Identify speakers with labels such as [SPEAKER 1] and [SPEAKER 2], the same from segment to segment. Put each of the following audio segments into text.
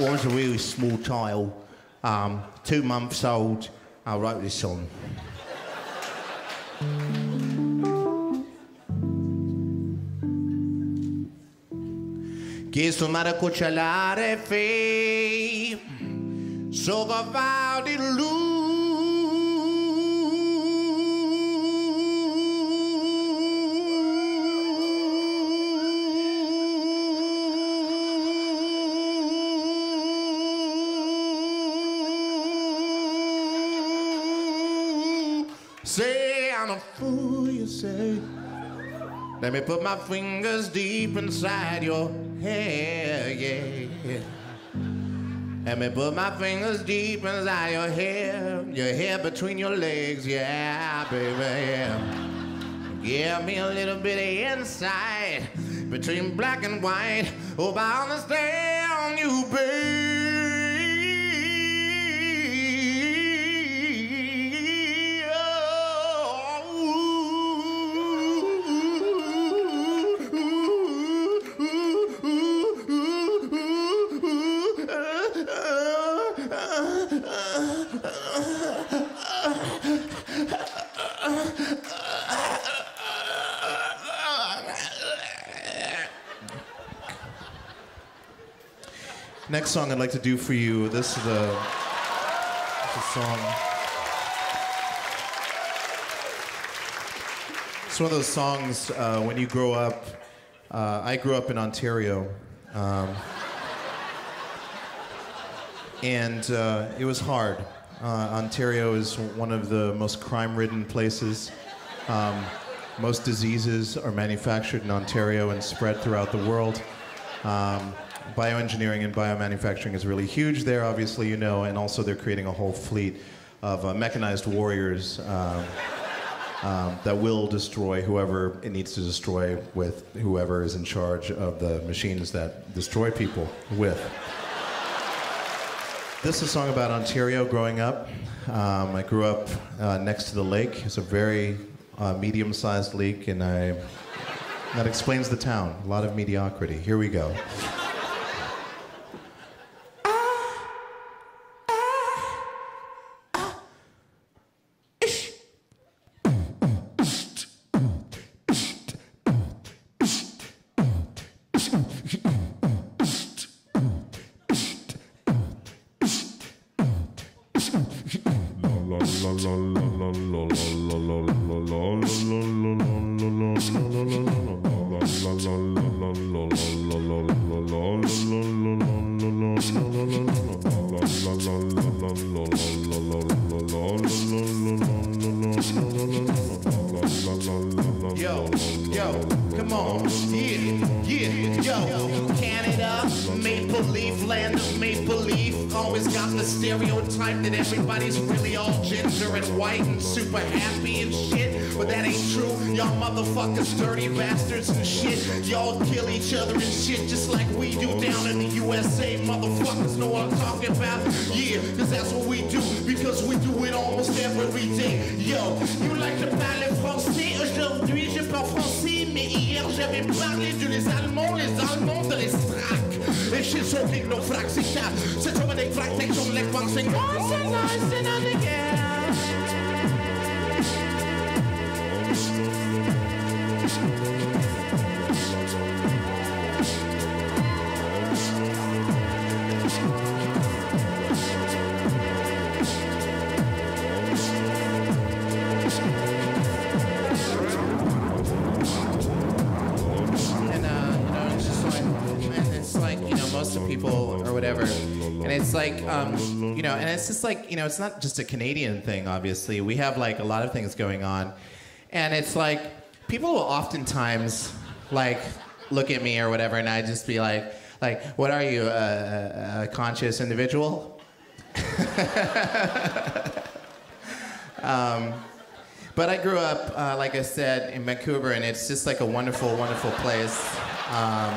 [SPEAKER 1] was a really small child, um, two months old, I wrote this song. Che sto mare a cucciolare fe, so di Say I'm a fool, you say. Let me put my fingers deep inside your hair, yeah. Let me put my fingers deep inside your hair, your hair between your legs, yeah, baby, yeah. Give me a little bit of insight between black and white. Hope I understand you, baby.
[SPEAKER 2] Next song I'd like to do for you. This is a, this is a song. It's one of those songs uh, when you grow up. Uh, I grew up in Ontario. Um, and uh, it was hard. Uh, Ontario is one of the most crime ridden places. Um, most diseases are manufactured in Ontario and spread throughout the world. Um, bioengineering and biomanufacturing is really huge there, obviously, you know, and also they're creating a whole fleet of uh, mechanized warriors um, um, that will destroy whoever it needs to destroy with whoever is in charge of the machines that destroy people with. This is a song about Ontario growing up. Um, I grew up uh, next to the lake. It's a very uh, medium-sized lake, and I that explains the town. A lot of mediocrity. Here we go.
[SPEAKER 1] Yo, yo, come on, yeah, yeah, yo. Maple leaf, land of maple leaf. Always got the stereotype that everybody's really all ginger and white and super happy and shit. But that ain't true. Y'all motherfuckers, dirty bastards and shit. Y'all kill each other and shit just like we do down in the USA. Motherfuckers know what I'm talking about? Yeah, cause that's what we do. Because we do it almost every day. Yo, you like to parler français? Aujourd'hui, je parle français, mais hier j'avais parlé de les Allemands, les Allemands de l'Estrac. Et shit so big, no frac, c'est cap. C'est comme des fracs, take again. People or whatever, and it's like, um, you know, and it's just like, you know, it's not just a Canadian thing. Obviously, we have like a lot of things going on, and it's like people will oftentimes like look at me or whatever, and I just be like, like, what are you, a, a conscious individual? um, but I grew up, uh, like I said, in Vancouver, and it's just like a wonderful, wonderful place. Um,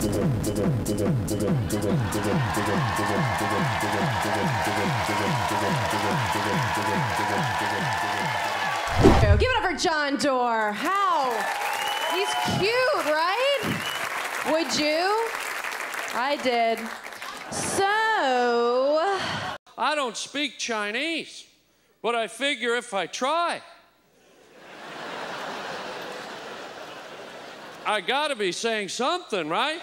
[SPEAKER 3] Give it up for John Doerr. How? He's cute, right? Would you? I did. So,
[SPEAKER 4] I don't speak Chinese, but I figure if I try, I gotta be saying something, right?